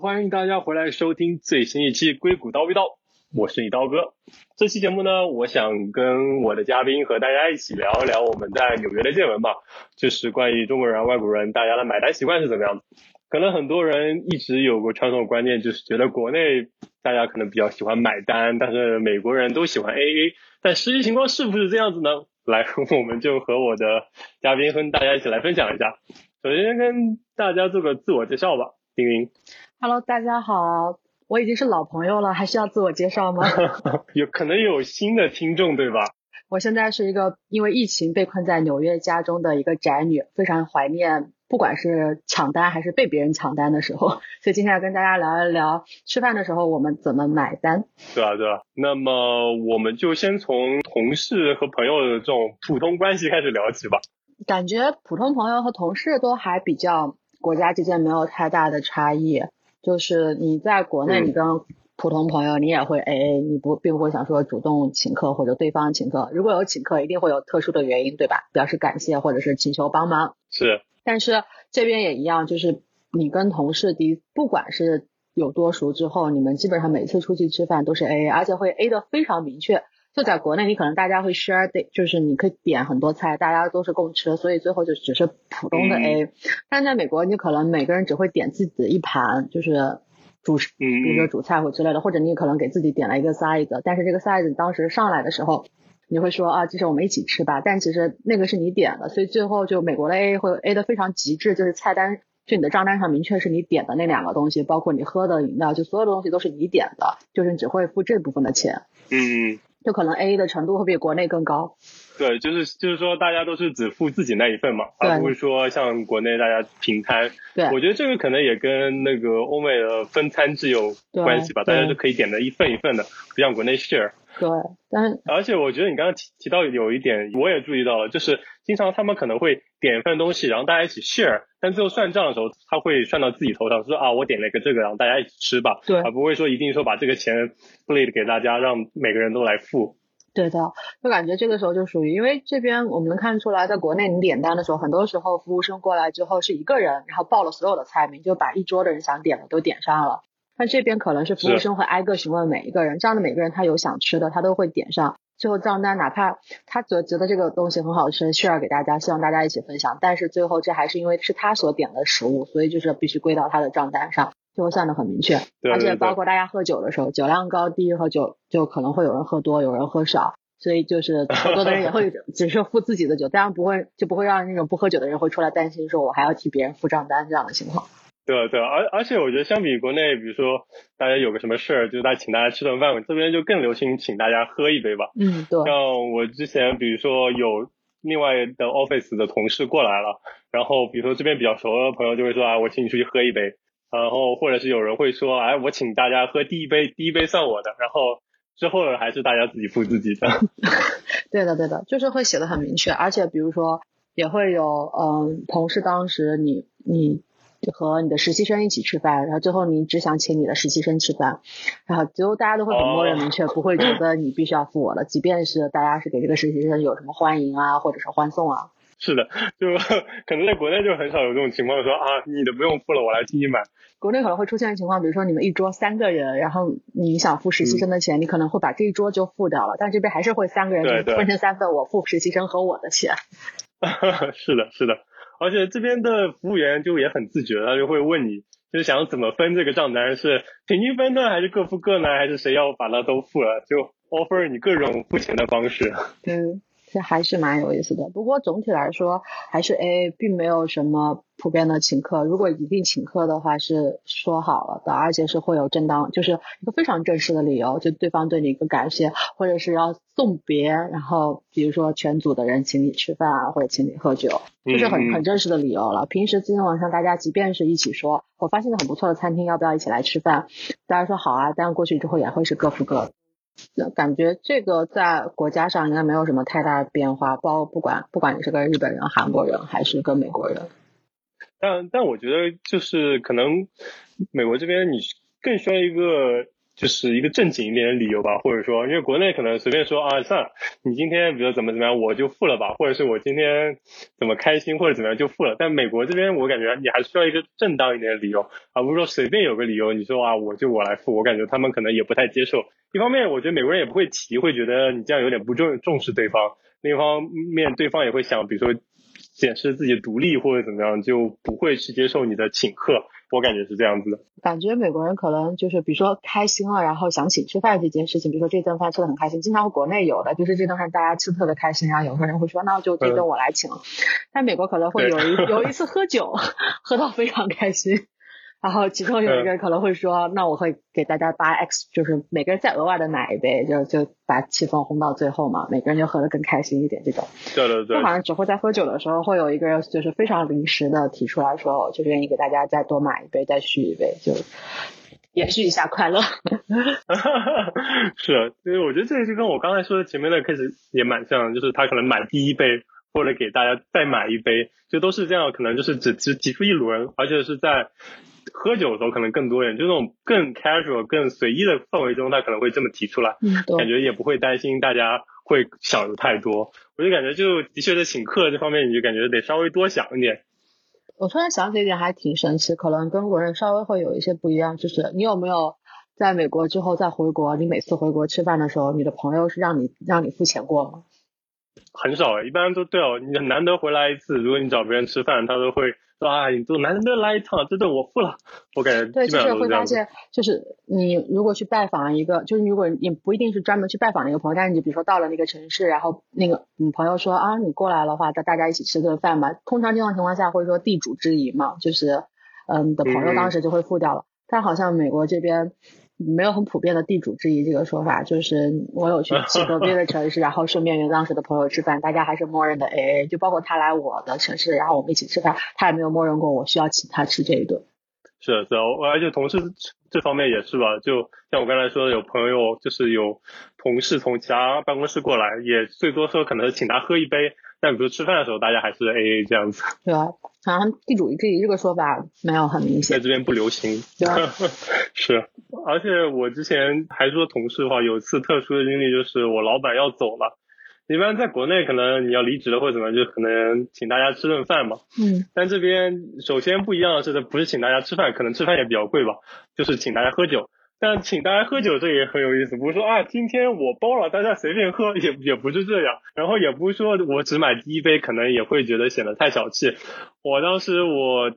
欢迎大家回来收听最新一期《硅谷叨逼叨》，我是你刀哥。这期节目呢，我想跟我的嘉宾和大家一起聊一聊我们在纽约的见闻吧，就是关于中国人、外国人大家的买单习惯是怎么样的。可能很多人一直有个传统观念，就是觉得国内大家可能比较喜欢买单，但是美国人都喜欢 AA，但实际情况是不是这样子呢？来，我们就和我的嘉宾和大家一起来分享一下。首先跟大家做个自我介绍吧。丁丁，Hello，大家好，我已经是老朋友了，还需要自我介绍吗？有可能有新的听众，对吧？我现在是一个因为疫情被困在纽约家中的一个宅女，非常怀念，不管是抢单还是被别人抢单的时候，所以今天要跟大家聊一聊吃饭的时候我们怎么买单。对啊，对啊，那么我们就先从同事和朋友的这种普通关系开始聊起吧。感觉普通朋友和同事都还比较。国家之间没有太大的差异，就是你在国内，你跟普通朋友你也会 A A，你不并不会想说主动请客或者对方请客，如果有请客，一定会有特殊的原因，对吧？表示感谢或者是请求帮忙。是，但是这边也一样，就是你跟同事的，不管是有多熟之后，你们基本上每次出去吃饭都是 A A，而且会 A 的非常明确。就在国内，你可能大家会 share，就是你可以点很多菜，大家都是共吃，所以最后就只是普通的 A。但在美国，你可能每个人只会点自己的一盘，就是主食，比如说主菜或之类的，或者你可能给自己点了一个 size，但是这个 size 当时上来的时候，你会说啊，就是我们一起吃吧，但其实那个是你点的，所以最后就美国的 A 会 A 的非常极致，就是菜单就你的账单上明确是你点的那两个东西，包括你喝的饮料，就所有的东西都是你点的，就是你只会付这部分的钱。嗯。就可能 A 的程度会比国内更高。对，就是就是说大家都是只付自己那一份嘛，而不是说像国内大家平摊。对，我觉得这个可能也跟那个欧美的分餐制有关系吧，大家都可以点的一份一份的，不像国内 share。对，但而且我觉得你刚刚提提到有一点，我也注意到了，就是经常他们可能会点一份东西，然后大家一起 share，但最后算账的时候，他会算到自己头上，说啊，我点了一个这个，然后大家一起吃吧，对，而不会说一定说把这个钱 split 给大家，让每个人都来付。对的，就感觉这个时候就属于，因为这边我们能看出来，在国内你点单的时候，很多时候服务生过来之后是一个人，然后报了所有的菜名，就把一桌的人想点的都点上了。那这边可能是服务生会挨个询问每一个人，这样的每个人他有想吃的，他都会点上。最后账单，哪怕他觉觉得这个东西很好吃，share 给大家，希望大家一起分享，但是最后这还是因为是他所点的食物，所以就是必须归到他的账单上，最后算的很明确。而且包括大家喝酒的时候，酒量高低和酒就可能会有人喝多，有人喝少，所以就是 喝多的人也会只是付自己的酒，当然不会就不会让那种不喝酒的人会出来担心说我还要替别人付账单这样的情况。对对，而而且我觉得相比国内，比如说大家有个什么事儿，就是大家请大家吃顿饭，这边就更流行请大家喝一杯吧。嗯，对。像我之前，比如说有另外的 office 的同事过来了，然后比如说这边比较熟的朋友就会说啊，我请你出去喝一杯，然后或者是有人会说，哎，我请大家喝第一杯，第一杯算我的，然后之后还是大家自己付自己的。对的，对的，就是会写的很明确，而且比如说也会有，嗯，同事当时你你。就和你的实习生一起吃饭，然后最后你只想请你的实习生吃饭，然后最后大家都会很默认明确，不会觉得你必须要付我的，即便是大家是给这个实习生有什么欢迎啊，或者是欢送啊。是的，就可能在国内就很少有这种情况，说啊你的不用付了，我来替你买。国内可能会出现的情况，比如说你们一桌三个人，然后你想付实习生的钱，你可能会把这一桌就付掉了，但这边还是会三个人分成三份，我付实习生和我的钱。是的，是的。而且这边的服务员就也很自觉，他就会问你，就是想怎么分这个账单，是平均分呢，还是各付各呢，还是谁要把它都付了，就 offer 你各种付钱的方式。嗯。这还是蛮有意思的，不过总体来说还是 A A，并没有什么普遍的请客。如果一定请客的话，是说好了的，而且是会有正当，就是一个非常正式的理由，就对方对你一个感谢，或者是要送别，然后比如说全组的人请你吃饭啊，或者请你喝酒，就是很很正式的理由了。平时今天晚上大家即便是一起说，我发现个很不错的餐厅，要不要一起来吃饭？大家说好啊，但过去之后也会是各付各的。那感觉这个在国家上应该没有什么太大的变化，包不管不管你是个日本人、韩国人还是个美国人。但但我觉得就是可能美国这边你更需要一个就是一个正经一点的理由吧，或者说，因为国内可能随便说啊，算了，你今天比如怎么怎么样，我就付了吧，或者是我今天怎么开心或者怎么样就付了。但美国这边我感觉你还需要一个正当一点的理由，而不是说随便有个理由，你说啊我就我来付，我感觉他们可能也不太接受。一方面我觉得美国人也不会提，会觉得你这样有点不重重视对方；另一方面对方也会想，比如说显示自己独立或者怎么样，就不会去接受你的请客。我感觉是这样子的，感觉美国人可能就是比如说开心了，然后想请吃饭这件事情，比如说这顿饭吃的很开心，经常国内有的就是这顿饭大家吃特别开心，然后有个人会说那就这顿我来请。了，但美国可能会有一有一次喝酒 喝到非常开心。然后其中有一个人可能会说，那我会给大家八 x，就是每个人再额外的买一杯，就就把气氛烘到最后嘛，每个人就喝得更开心一点这种。对对对。就好像只会在喝酒的时候，会有一个人就是非常临时的提出来说，我就愿意给大家再多买一杯，再续一杯，就延续一下快乐。是，因为我觉得这个就跟我刚才说的前面的开始也蛮像，就是他可能买第一杯，或者给大家再买一杯，就都是这样，可能就是只只提出一轮，而且是在。喝酒的时候可能更多一点，就那种更 casual、更随意的氛围中，他可能会这么提出来，感觉也不会担心大家会想的太多。我就感觉就的确在请客这方面，你就感觉得稍微多想一点。我突然想起一点，还挺神奇，可能跟国人稍微会有一些不一样，就是你有没有在美国之后再回国，你每次回国吃饭的时候，你的朋友是让你让你付钱过吗？很少，一般都对哦，你难得回来一次，如果你找别人吃饭，他都会说。啊，你都难得来一趟，这顿我付了，我感觉对，就是会发现，就是你如果去拜访一个，就是如果你不一定是专门去拜访那个朋友，但是你比如说到了那个城市，然后那个你朋友说啊，你过来的话，大大家一起吃顿饭吧。通常这种情况下会说地主之谊嘛，就是嗯，的朋友当时就会付掉了。但好像美国这边。没有很普遍的地主之谊这个说法，就是我有去去隔壁的城市，然后顺便约当时的朋友吃饭，大家还是默认的 AA，就包括他来我的城市，然后我们一起吃饭，他也没有默认过我需要请他吃这一顿。是是，而且同事这方面也是吧，就像我刚才说的，有朋友就是有同事从其他办公室过来，也最多说可能请他喝一杯。但比如吃饭的时候，大家还是 A A 这样子。对啊，好像地主这这个说法没有很明显，在这边不流行。对 是，而且我之前还说同事的话，有一次特殊的经历就是我老板要走了。一般在国内可能你要离职了或者怎么，就可能请大家吃顿饭嘛。嗯。但这边首先不一样的是，不是请大家吃饭，可能吃饭也比较贵吧，就是请大家喝酒。但请大家喝酒，这也很有意思。不是说啊，今天我包了，大家随便喝，也也不是这样。然后也不是说我只买第一杯，可能也会觉得显得太小气。我当时我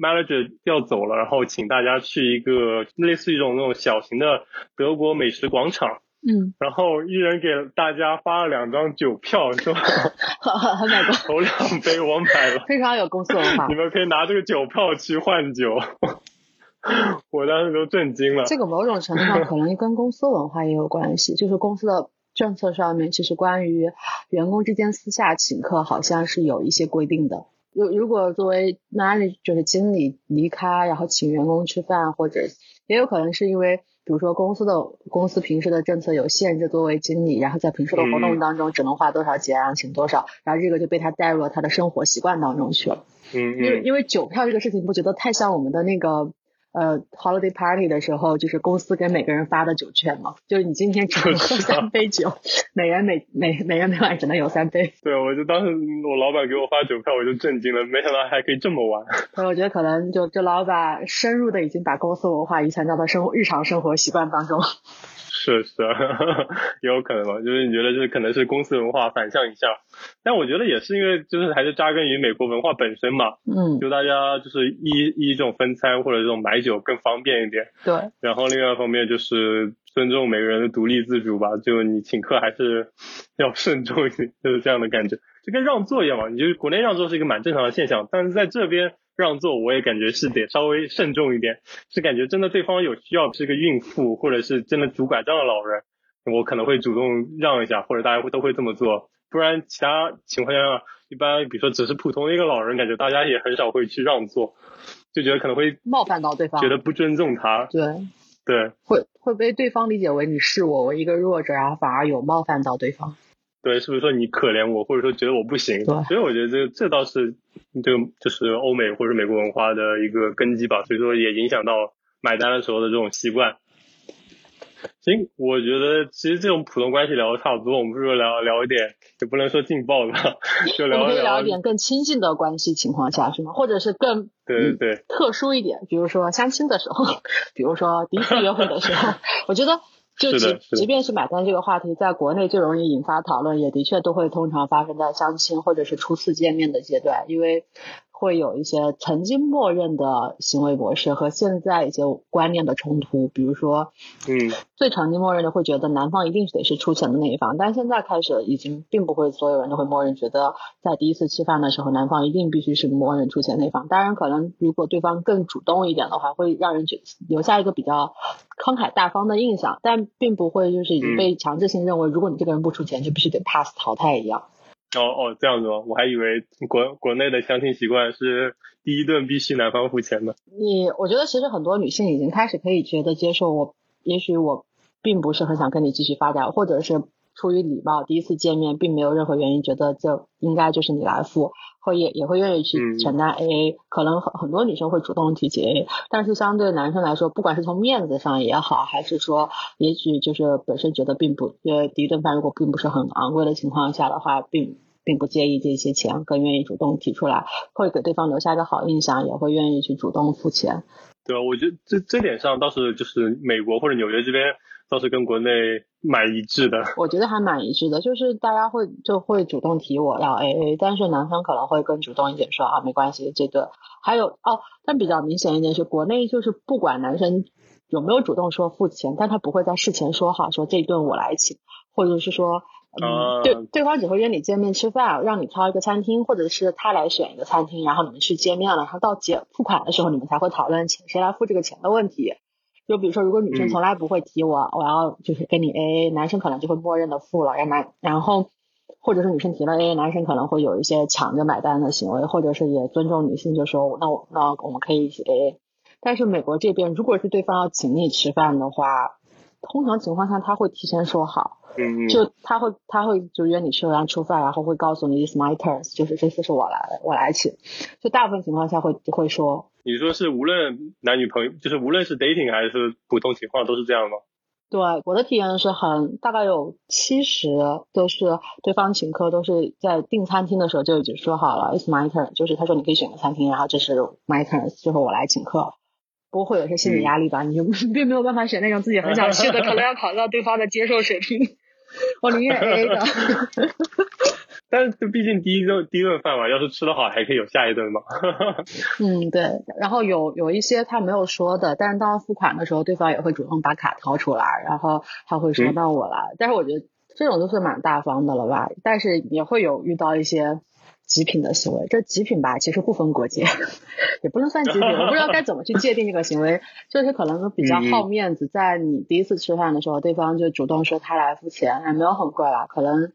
manager 要走了，然后请大家去一个类似于一种那种小型的德国美食广场。嗯。然后一人给大家发了两张酒票，说买过头两杯我买了，非常有公司文化。你们可以拿这个酒票去换酒。我当时都震惊了。这个某种程度上可能跟公司文化也有关系，就是公司的政策上面，其实关于员工之间私下请客，好像是有一些规定的。如如果作为 manager 就是经理离开，然后请员工吃饭，或者也有可能是因为，比如说公司的公司平时的政策有限制，作为经理，然后在平时的活动当中只能花多少钱，然后请多少，然后这个就被他带入了他的生活习惯当中去了。嗯因为因为酒票这个事情，不觉得太像我们的那个。呃，holiday party 的时候，就是公司给每个人发的酒券嘛，就是你今天只能喝三杯酒，每人每每每人每晚只能有三杯。对，我就当时我老板给我发酒票，我就震惊了，没想到还可以这么玩。所以我觉得可能就这老板深入的已经把公司文化遗传到他生活日常生活习惯当中。是是，也 有可能吧，就是你觉得就是可能是公司文化反向一下，但我觉得也是因为就是还是扎根于美国文化本身嘛，嗯，就大家就是一一这种分餐或者这种买酒更方便一点，对，然后另外一方面就是尊重每个人的独立自主吧，就你请客还是 要慎重一点，就是这样的感觉，就跟让座一样嘛，你就国内让座是一个蛮正常的现象，但是在这边。让座我也感觉是得稍微慎重一点，是感觉真的对方有需要是个孕妇或者是真的拄拐杖的老人，我可能会主动让一下，或者大家会都会这么做，不然其他情况下一般比如说只是普通的一个老人，感觉大家也很少会去让座，就觉得可能会冒犯到对方，觉得不尊重他，对对，会会被对方理解为你视我为一个弱者，然后反而有冒犯到对方。对，是不是说你可怜我，或者说觉得我不行？对，所以我觉得这这倒是这个就是欧美或者美国文化的一个根基吧，所以说也影响到买单的时候的这种习惯。行，我觉得其实这种普通关系聊的差不多，我们不如聊聊一点，也不能说劲爆的，就聊聊一点更亲近的关系情况下是吗？或者是更对对对特殊一点，比如说相亲的时候，比如说第一次约会的时候，我觉得就即即便是买单这个话题，在国内最容易引发讨论，也的确都会通常发生在相亲或者是初次见面的阶段，因为。会有一些曾经默认的行为模式和现在一些观念的冲突，比如说，嗯，最曾经默认的会觉得男方一定是得是出钱的那一方，但现在开始已经并不会所有人都会默认觉得在第一次吃饭的时候男方一定必须是默认出钱那方。当然，可能如果对方更主动一点的话，会让人觉留下一个比较慷慨大方的印象，但并不会就是已经被强制性认为，如果你这个人不出钱，就必须得 pass 淘汰一样。哦哦，这样子吗？我还以为国国内的相亲习惯是第一顿必须男方付钱的。你我觉得其实很多女性已经开始可以觉得接受我，也许我并不是很想跟你继续发展，或者是出于礼貌，第一次见面并没有任何原因觉得就应该就是你来付，会也也会愿意去承担 AA。可能很很多女生会主动提起 AA，但是相对男生来说，不管是从面子上也好，还是说也许就是本身觉得并不，因为第一顿饭如果并不是很昂贵的情况下的话，并。并不介意这些钱，更愿意主动提出来，会给对方留下一个好印象，也会愿意去主动付钱。对啊，我觉得这这点上倒是就是美国或者纽约这边倒是跟国内蛮一致的。我觉得还蛮一致的，就是大家会就会主动提我要 AA，但是男生可能会更主动一点说啊没关系这个。还有哦，但比较明显一点是国内就是不管男生有没有主动说付钱，但他不会在事前说好说这顿我来请，或者是说。嗯，对，对方只会约你见面吃饭，让你挑一个餐厅，或者是他来选一个餐厅，然后你们去见面了，然后到结付款的时候，你们才会讨论钱谁来付这个钱的问题。就比如说，如果女生从来不会提我，我要就是跟你 AA，男生可能就会默认的付了，然男，然后或者是女生提了 AA，男生可能会有一些抢着买单的行为，或者是也尊重女性，就说那我那我们可以一起 AA。但是美国这边，如果是对方要请你吃饭的话，通常情况下他会提前说好。嗯就他会他会就约你吃完吃饭，然后会告诉你 it's my turn，就是这次是我来我来请。就大部分情况下会会说。你说是无论男女朋友，就是无论是 dating 还是普通情况都是这样吗？对，我的体验是很大概有七十都是对方请客，都是在订餐厅的时候就已经说好了 it's my turn，就是他说你可以选个餐厅，然后这是 my turn，就是我来请客。不会有些心理压力吧？你就并没有办法选那种自己很想去的，可能要考虑到对方的接受水平。我宁愿 A 的 但是毕竟第一顿第一顿饭嘛，要是吃得好，还可以有下一顿嘛。嗯，对。然后有有一些他没有说的，但是当付款的时候，对方也会主动把卡掏出来，然后他会说到我来。但是我觉得这种都是蛮大方的了吧？但是也会有遇到一些。极品的行为，这极品吧，其实不分国界，也不能算极品，我不知道该怎么去界定这个行为，就是可能比较好面子，在你第一次吃饭的时候，对方就主动说他来付钱，也没有很贵啦，可能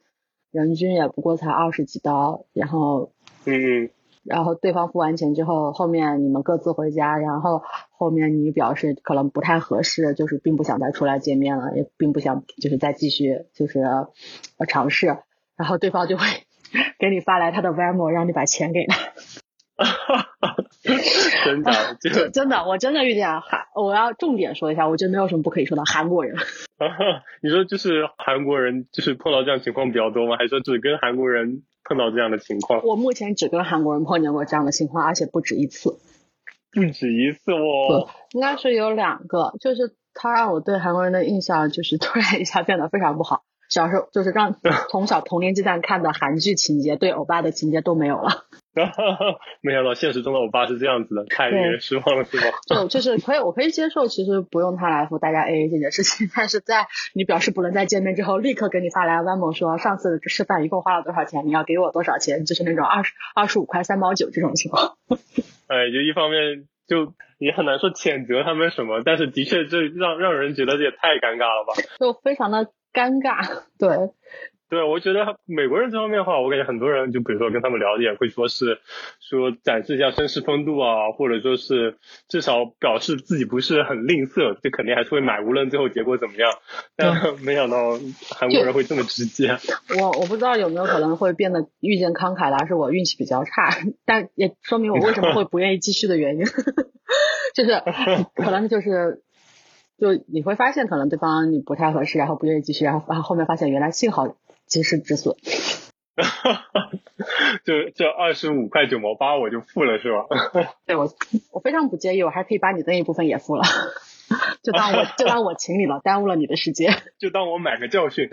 人均也不过才二十几刀，然后，嗯，然后对方付完钱之后，后面你们各自回家，然后后面你表示可能不太合适，就是并不想再出来见面了，也并不想就是再继续就是呃尝试，然后对方就会。给你发来他的 Venmo，让你把钱给他。真的，真真的，我真的遇见韩，我要重点说一下，我觉得没有什么不可以说的，韩国人。你说就是韩国人，就是碰到这样情况比较多吗？还是说只跟韩国人碰到这样的情况？我目前只跟韩国人碰见过这样的情况，而且不止一次。不止一次哦。应该是有两个，就是他让我对韩国人的印象就是突然一下变得非常不好。小时候就是让从小童年阶段看的韩剧情节，对欧巴的情节都没有了。没想到现实中的欧巴是这样子的，太令人失望了，是吗？就就是可以，我可以接受，其实不用他来付大家 AA 这件事情。但是在你表示不能再见面之后，立刻给你发来 Venmo 说上次吃饭一共花了多少钱，你要给我多少钱，就是那种二十二十五块三毛九这种情况。哎，就一方面就也很难说谴责他们什么，但是的确这让让人觉得这也太尴尬了吧？就非常的。尴尬，对，对，我觉得美国人这方面的话，我感觉很多人就比如说跟他们聊天，会说是说展示一下绅士风度啊，或者说是至少表示自己不是很吝啬，这肯定还是会买，无论最后结果怎么样。但没想到韩国人会这么直接。我我不知道有没有可能会变得遇见慷慨的，是我运气比较差，但也说明我为什么会不愿意继续的原因，就是可能就是。就你会发现可能对方你不太合适，然后不愿意继续，然后然后后面发现原来幸好及时止损。就这二十五块九毛八我就付了是吧？对我我非常不介意，我还可以把你那一部分也付了，就当我就当我请你了，耽误了你的时间，就当我买个教训。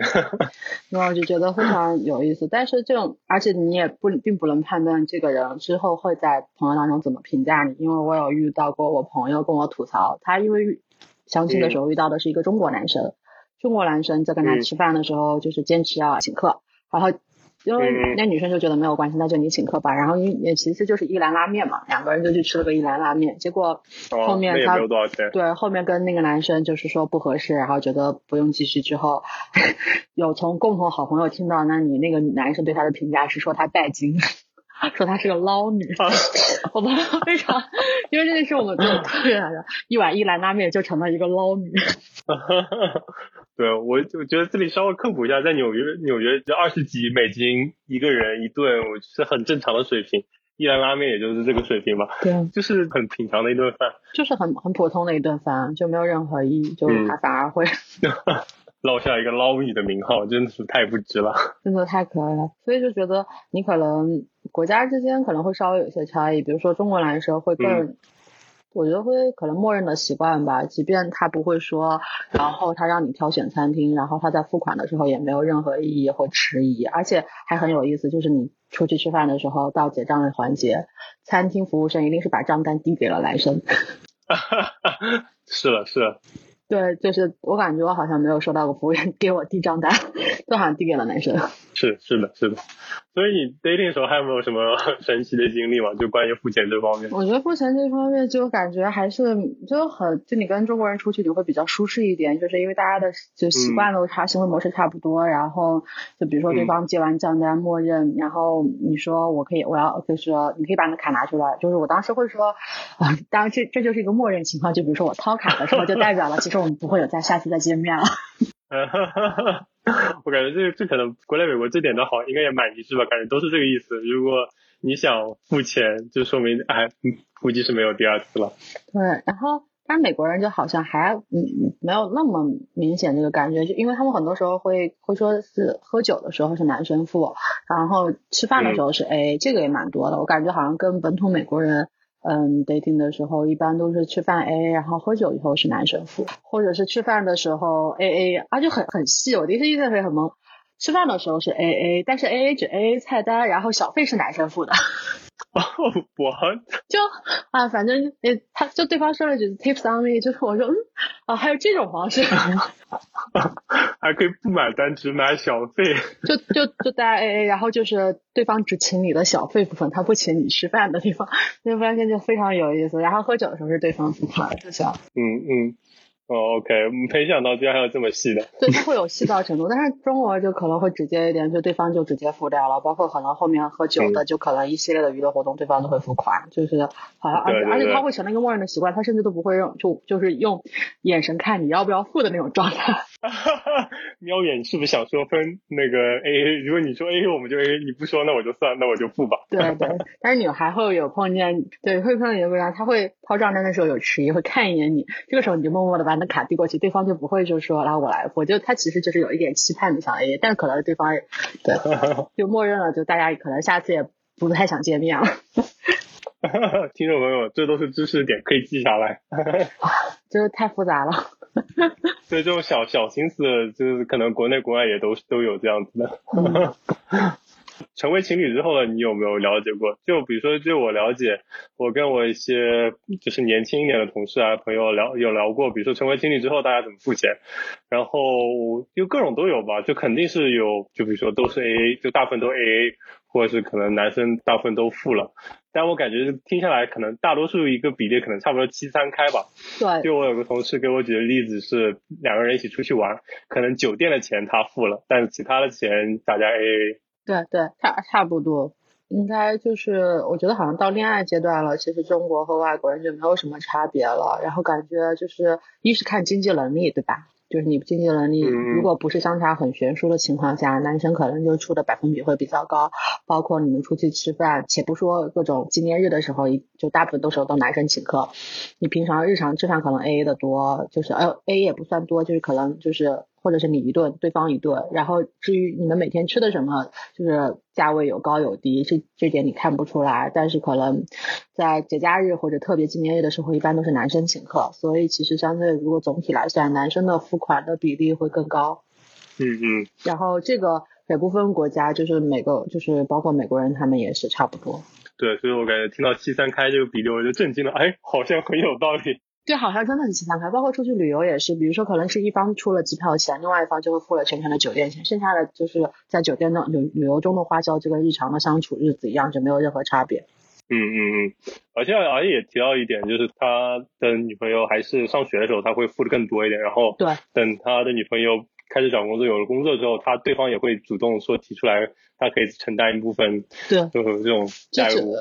然后就觉得非常有意思，但是这种而且你也不并不能判断这个人之后会在朋友当中怎么评价你，因为我有遇到过我朋友跟我吐槽，他因为相亲的时候遇到的是一个中国男生，中国男生在跟他吃饭的时候就是坚持要请客，然后。因为那女生就觉得没有关系，那就你请客吧。然后因也其实就是一兰拉面嘛，两个人就去吃了个一兰拉面。结果后面他对后面跟那个男生就是说不合适，然后觉得不用继续。之后 有从共同好朋友听到，那你那个男生对他的评价是说他拜金，说她是个捞女。我们非常，因为这件事我们就特别的，一碗一兰拉面就成了一个捞女。对，我我觉得这里稍微科普一下，在纽约，纽约就二十几美金一个人一顿，我是很正常的水平。一兰拉面也就是这个水平吧，对，就是很平常的一顿饭，就是很很普通的一顿饭，就没有任何意义，就他反而会 落下一个捞女的名号，真的是太不值了，真的太可爱了。所以就觉得你可能国家之间可能会稍微有一些差异，比如说中国男生会更。我觉得会可能默认的习惯吧，即便他不会说，然后他让你挑选餐厅，然后他在付款的时候也没有任何异议或迟疑，而且还很有意思，就是你出去吃饭的时候到结账的环节，餐厅服务生一定是把账单递给了男生。是了，是了。对，就是我感觉我好像没有收到过服务员 给我递账单，都好像递给了男生。是是的，是的。所以你 dating 的时候还有没有什么 神奇的经历吗？就关于付钱这方面？我觉得付钱这方面就感觉还是就很就你跟中国人出去你会比较舒适一点，就是因为大家的就习惯都差，行为模式差不多。然后就比如说对方接完账单默认，然后你说我可以我要就是说你可以把你的卡拿出来，就是我当时会说啊，当然这这就是一个默认情况，就比如说我掏卡的时候就代表了其实我们不会有再下次再见面了。我感觉这这可能国内美国这点都好，应该也蛮一致吧？感觉都是这个意思。如果你想付钱，就说明哎，估计是没有第二次了。对，然后但是美国人就好像还嗯没有那么明显这个感觉，就因为他们很多时候会会说是喝酒的时候是男生付，然后吃饭的时候是 A，这个也蛮多的。我感觉好像跟本土美国人。嗯，dating 的时候一般都是吃饭 AA，然后喝酒以后是男生付，或者是吃饭的时候 AA，啊就很很细，我第一次印象会很懵。吃饭的时候是 AA，但是 AA 只 AA 菜单，然后小费是男生付的。哦，我就啊，反正诶，他就对方说了句 tips on me，就是我说嗯啊，还有这种方式，还可以不买单只买小费，就就就大家 AA，然后就是对方只请你的小费部分，他不请你吃饭的地方，那发现就非常有意思。然后喝酒的时候是对方付款，就像嗯嗯。哦，OK，没想到居然还有这么细的。对，它会有细到程度，但是中国就可能会直接一点，就对方就直接付掉了，包括可能后面喝酒的，就可能一系列的娱乐活动，对方都会付款，就是好像而且而且他会成了一个默认的习惯，他甚至都不会用就就是用眼神看你要不要付的那种状态。瞄眼是不是想说分那个 AA？如果你说 AA，我们就 AA；你不说，那我就算，那我就付吧。对对，但是你还会有碰见，对，会碰见有个人，他会抛账单的时候有迟疑，会看一眼你，这个时候你就默默的把那卡递过去，对方就不会就说来我来付，就他其实就是有一点期盼的想 AA，但是可能对方对 就默认了，就大家可能下次也不太想见面了。听众朋友，这都是知识点，可以记下来。就是太复杂了。所以这种小小心思，就是可能国内国外也都都有这样子的。成为情侣之后呢，你有没有了解过？就比如说，就我了解，我跟我一些就是年轻一点的同事啊朋友聊有聊过，比如说成为情侣之后大家怎么付钱，然后就各种都有吧，就肯定是有，就比如说都是 AA，就大部分都 AA。或者是可能男生大部分都付了，但我感觉听下来可能大多数一个比例可能差不多七三开吧。对。就我有个同事给我举的例子是两个人一起出去玩，可能酒店的钱他付了，但是其他的钱大家 AA。对对，差差不多，应该就是我觉得好像到恋爱阶段了，其实中国和外国人就没有什么差别了，然后感觉就是一是看经济能力，对吧？就是你经济能力如果不是相差很悬殊的情况下，男生可能就出的百分比会比较高。包括你们出去吃饭，且不说各种纪念日的时候，就大部分都是都男生请客。你平常日常吃饭可能 A A 的多，就是呃 A 也不算多，就是可能就是。或者是你一顿，对方一顿，然后至于你们每天吃的什么，就是价位有高有低，这这点你看不出来。但是可能在节假日或者特别纪念日的时候，一般都是男生请客，所以其实相对如果总体来算，男生的付款的比例会更高。嗯嗯。然后这个北部分国家就是每个就是包括美国人他们也是差不多。对，所以我感觉听到七三开这个比例，我就震惊了，哎，好像很有道理。对，好像真的很七三开，包括出去旅游也是，比如说可能是一方出了机票钱，另外一方就会付了全程的酒店钱，剩下的就是在酒店的旅旅游中的花销，就跟日常的相处日子一样，就没有任何差别。嗯嗯嗯，而且而且也提到一点，就是他的女朋友还是上学的时候，他会付的更多一点，然后对，等他的女朋友。开始找工作，有了工作之后，他对方也会主动说提出来，他可以承担一部分，对，就 是这种债务。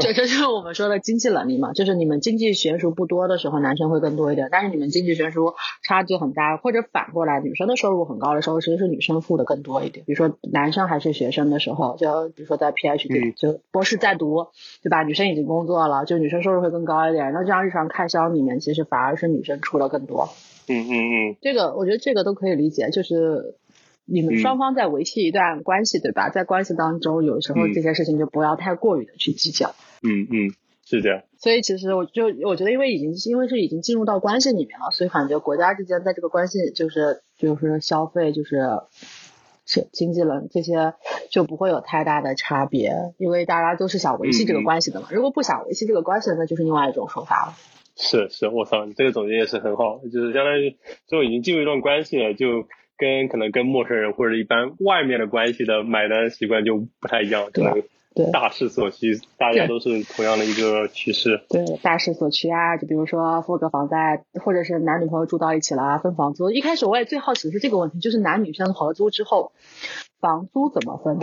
这这就是我们说的经济能力嘛，就是你们经济悬殊不多的时候，男生会更多一点，但是你们经济悬殊差距很大，或者反过来，女生的收入很高的时候，其实是女生付的更多一点。比如说男生还是学生的时候，就比如说在 PhD 就博士在读，对吧？女生已经工作了，就女生收入会更高一点。那这样日常开销里面，其实反而是女生出的更多。嗯嗯嗯，这个我觉得这个都可以理解，就是你们双方在维系一段关系，对吧？在关系当中，有时候这些事情就不要太过于的去计较。嗯嗯，是这样。所以其实我就我觉得，因为已经因为是已经进入到关系里面了，所以感觉国家之间在这个关系就是就是消费就是是经济了这些就不会有太大的差别，因为大家都是想维系这个关系的嘛。如果不想维系这个关系，那就是另外一种说法了。是是，我操，你这个总结也是很好，就是相当于就已经进入一段关系了，就跟可能跟陌生人或者一般外面的关系的买单习惯就不太一样，可能大势所趋，大家都是同样的一个趋势。对，大势所趋啊，就比如说付个房贷，或者是男女朋友住到一起了分房租。一开始我也最好奇的是这个问题，就是男女生合租之后。房租怎么分？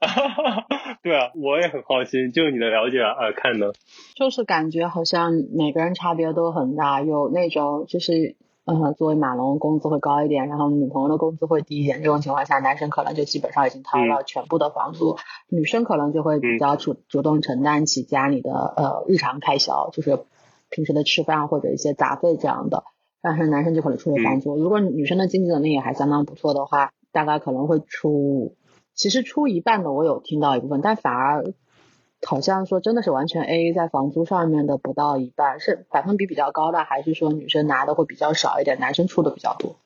对啊，我也很好奇，就你的了解而看呢，就是感觉好像每个人差别都很大，有那种就是呃作为马龙工资会高一点，然后女朋友的工资会低一点，这种情况下男生可能就基本上已经掏了全部的房租，女生可能就会比较主主动承担起家里的呃日常开销，就是平时的吃饭或者一些杂费这样的，但是男生就可能出了房租。如果女生的经济能力也还相当不错的话。大概可能会出，其实出一半的我有听到一部分，但反而好像说真的是完全 A A 在房租上面的不到一半，是百分比比较高的，还是说女生拿的会比较少一点，男生出的比较多？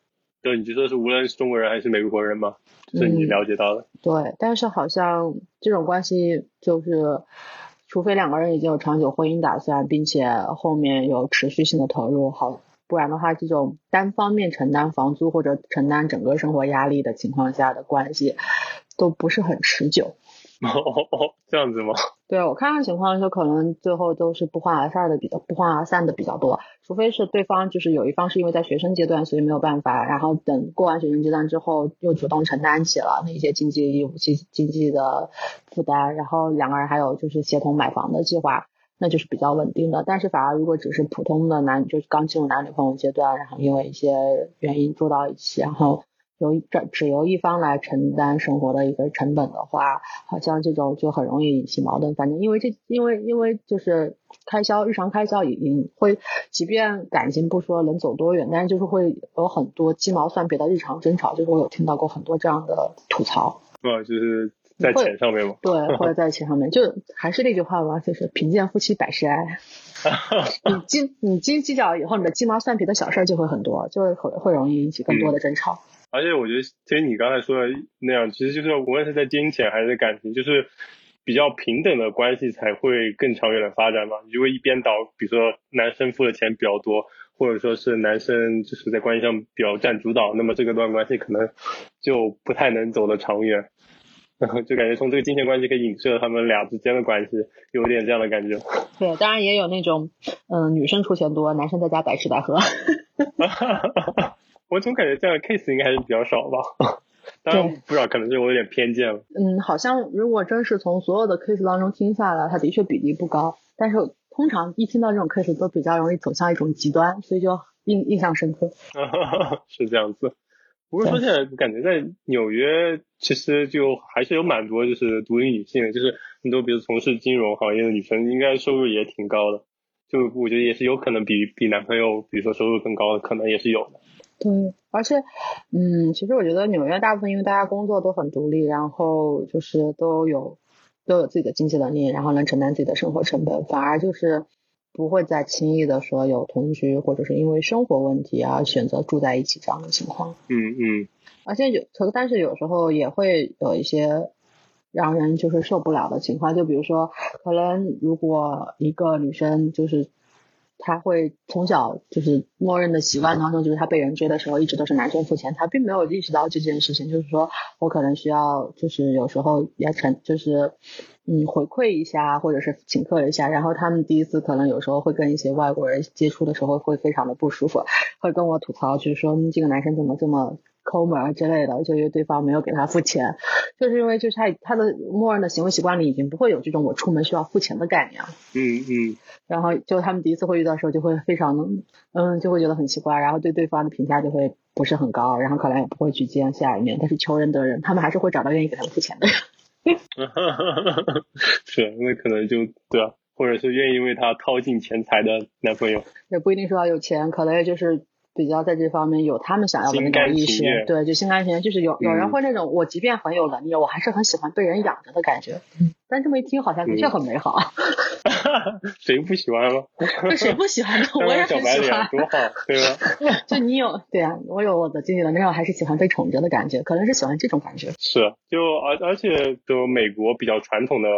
对，你觉得是无论是中国人还是美国人吗？是你了解到的？对，但是好像这种关系就是，除非两个人已经有长久婚姻打算，并且后面有持续性的投入，好。不然的话，这种单方面承担房租或者承担整个生活压力的情况下的关系，都不是很持久。哦哦，这样子吗？对我看看情况就可能最后都是不欢而散的比较不欢而散的比较多，除非是对方就是有一方是因为在学生阶段所以没有办法，然后等过完学生阶段之后又主动承担起了那些经济义务、经经济的负担，然后两个人还有就是协同买房的计划。那就是比较稳定的，但是反而如果只是普通的男，就是刚进入男女朋友阶段，然后因为一些原因住到一起，然后由这只由一方来承担生活的一个成本的话，好像这种就很容易引起矛盾。反正因为这，因为因为就是开销，日常开销已经会，即便感情不说能走多远，但是就是会有很多鸡毛蒜皮的日常争吵，就是我有听到过很多这样的吐槽。啊，就是。在钱上面吗？对，或者 在钱上面，就还是那句话吧，就是贫贱夫妻百事哀。你斤你斤计较以后，你的鸡毛蒜皮的小事就会很多，就会会会容易引起更多的争吵。而且我觉得，其实你刚才说的那样，其实就是无论是在金钱还是感情，就是比较平等的关系才会更长远的发展嘛。如果一边倒，比如说男生付的钱比较多，或者说是男生就是在关系上比较占主导，那么这个段关系可能就不太能走得长远。然 后就感觉从这个金钱关系可以影射他们俩之间的关系，有点这样的感觉。对，当然也有那种，嗯，女生出钱多，男生在家白吃白喝。我总感觉这样的 case 应该还是比较少吧。当然不知道，可能是我有点偏见了。嗯，好像如果真是从所有的 case 当中听下来，它的确比例不高。但是通常一听到这种 case 都比较容易走向一种极端，所以就印印象深刻。是这样子。不过说现在感觉在纽约，其实就还是有蛮多就是独立女性，就是很多比如从事金融行业的女生，应该收入也挺高的。就我觉得也是有可能比比男朋友，比如说收入更高的，可能也是有的。对，而且，嗯，其实我觉得纽约大部分因为大家工作都很独立，然后就是都有都有自己的经济能力，然后能承担自己的生活成本，反而就是不会再轻易的说有同居或者是因为生活问题啊选择住在一起这样的情况。嗯嗯。而且有，但是有时候也会有一些让人就是受不了的情况，就比如说，可能如果一个女生就是。他会从小就是默认的习惯当中，就是他被人追的时候，一直都是男生付钱，他并没有意识到这件事情，就是说我可能需要，就是有时候也成，就是嗯回馈一下，或者是请客一下。然后他们第一次可能有时候会跟一些外国人接触的时候，会非常的不舒服，会跟我吐槽，就是说这个男生怎么这么。抠门之类的，就因为对方没有给他付钱，就是因为就是他他的默认的行为习惯里已经不会有这种我出门需要付钱的概念了。嗯嗯。然后就他们第一次会遇到的时候，就会非常嗯，就会觉得很奇怪，然后对对方的评价就会不是很高，然后可能也不会去见下一面。但是求人得人，他们还是会找到愿意给他们付钱的人。是，那可能就对啊，或者是愿意为他掏尽钱财的男朋友。也不一定说要有钱，可能也就是。比较在这方面有他们想要的那种意识，对，就心甘情愿，就是有有人会那种，我即便很有能力，我还是很喜欢被人养着的感觉。但这么一听，好像的确很美好。谁不喜欢吗？谁不喜欢呢？我也很喜欢，多好，对吧？就你有，对啊，我有我的经济能力，我还是喜欢被宠着的感觉，可能是喜欢这种感觉。是，就而而且就美国比较传统的。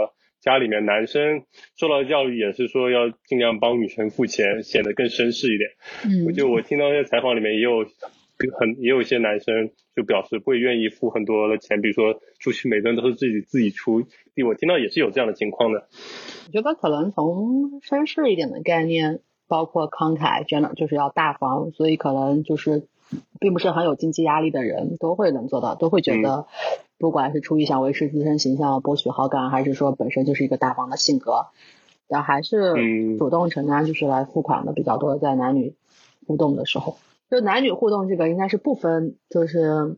家里面男生受到的教育也是说要尽量帮女生付钱，显得更绅士一点。嗯，我就我听到那些采访里面也有很也有一些男生就表示会愿意付很多的钱，比如说出去每顿都是自己自己出。我听到也是有这样的情况的。我觉得可能从绅士一点的概念，包括慷慨，真的就是要大方，所以可能就是并不是很有经济压力的人都会能做到，都会觉得。不管是出于想维持自身形象、博取好感，还是说本身就是一个大方的性格，然后还是主动承担，就是来付款的比较多。在男女互动的时候，就男女互动这个应该是不分，就是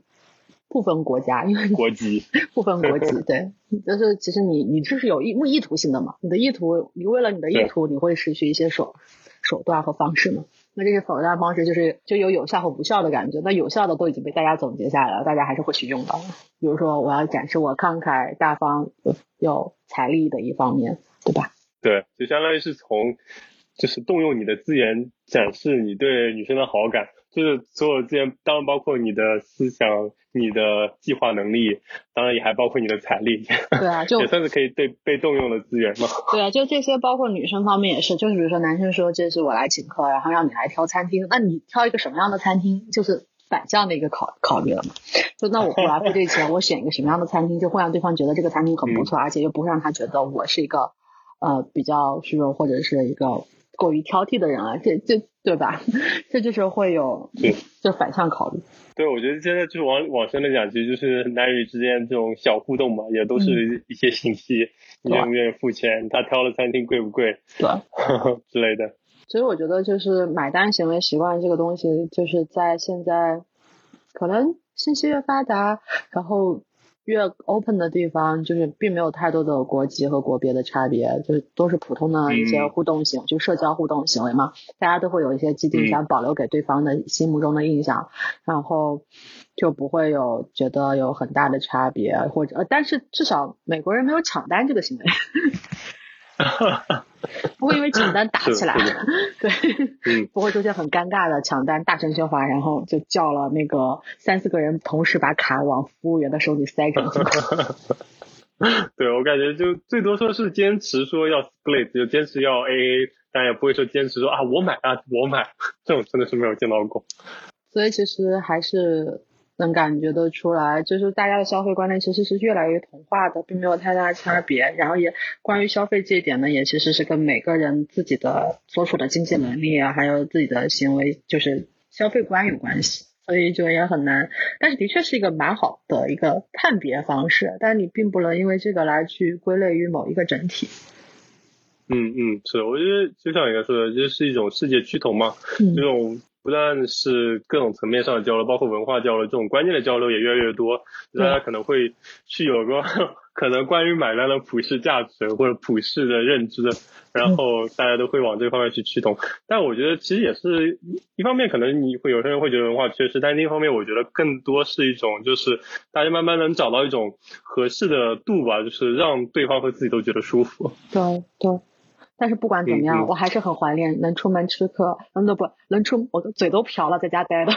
不分国家，因为国籍 不分国籍，对，就是其实你你这是有意意图性的嘛？你的意图，你为了你的意图，你会失去一些手手段和方式吗？那这些否定方式就是就有有效和无效的感觉，那有效的都已经被大家总结下来了，大家还是会去用到。比如说，我要展示我慷慨大方、有有财力的一方面，对吧？对，就相当于是从就是动用你的资源展示你对女生的好感。就是所有资源，当然包括你的思想、你的计划能力，当然也还包括你的财力。对啊，就也算是可以被被动用的资源嘛。对啊，就这些，包括女生方面也是。就是比如说，男生说这是我来请客，然后让你来挑餐厅，那你挑一个什么样的餐厅，就是反向的一个考考虑了嘛？就那我不来付这钱，我选一个什么样的餐厅，就会让对方觉得这个餐厅很不错，而且又不会让他觉得我是一个呃比较虚荣或者是一个过于挑剔的人啊。这这。对吧？这就是会有，就反向考虑。对，我觉得现在就是往往深的讲，其实就是男女之间这种小互动嘛，也都是一些信息，你愿不愿意付钱，他挑的餐厅贵不贵，对，之类的。所以我觉得就是买单行为习惯这个东西，就是在现在可能信息越发达，然后。越 open 的地方，就是并没有太多的国籍和国别的差别，就是都是普通的一些互动性，就社交互动行为嘛。大家都会有一些既定想保留给对方的心目中的印象，然后就不会有觉得有很大的差别，或者，但是至少美国人没有抢单这个行为。不会因为抢单打起来，对，不会出现很尴尬的抢单大声喧哗，然后就叫了那个三四个人同时把卡往服务员的手里塞着。对我感觉就最多说是坚持说要 split，就坚持要 AA，但也不会说坚持说啊我买啊我买，这种真的是没有见到过。所以其实还是。能感觉得出来，就是大家的消费观念其实是越来越同化的，并没有太大差别。然后也关于消费这一点呢，也其实是跟每个人自己的所处的经济能力啊，还有自己的行为，就是消费观有关系。所以就也很难，但是的确是一个蛮好的一个判别方式。但你并不能因为这个来去归类于某一个整体。嗯嗯，是，我觉得就像你刚说的，就是一种世界趋同嘛，这种不但是各种层面上的交流，包括文化交流，这种观念的交流也越来越多，大家可能会去有个可能关于买单的普世价值或者普世的认知，然后大家都会往这方面去驱动。但我觉得其实也是一方面，可能你会有些人会觉得文化缺失，但另一方面，我觉得更多是一种就是大家慢慢能找到一种合适的度吧，就是让对方和自己都觉得舒服。对对。但是不管怎么样，我还是很怀念能出门吃客，嗯，不能出，我的嘴都瓢了，在家待的，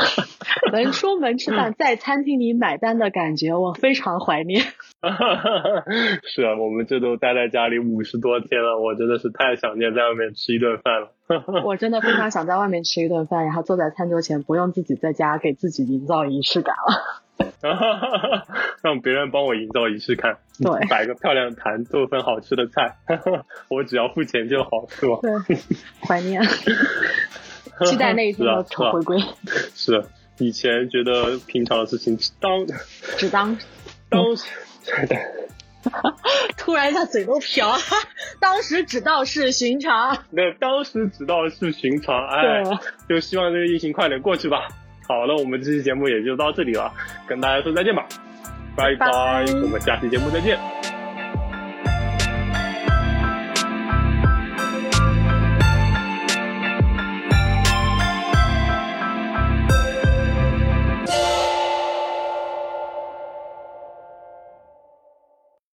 能出门吃饭，在餐厅里买单的感觉，我非常怀念。是啊，我们这都待在家里五十多天了，我真的是太想念在外面吃一顿饭了。我真的非常想在外面吃一顿饭，然后坐在餐桌前，不用自己在家给自己营造仪式感了。让别人帮我营造仪式感，对，摆个漂亮的盘，做份好吃的菜，我只要付钱就好，是吧？对，怀念，期待那一天的回归。是，以前觉得平常的事情，当只当当，突然一下嘴都瓢，当时只道是寻常。那当时只道是寻常，哎，就希望这个疫情快点过去吧。好了，我们这期节目也就到这里了，跟大家说再见吧，拜拜，我们下期节目再见。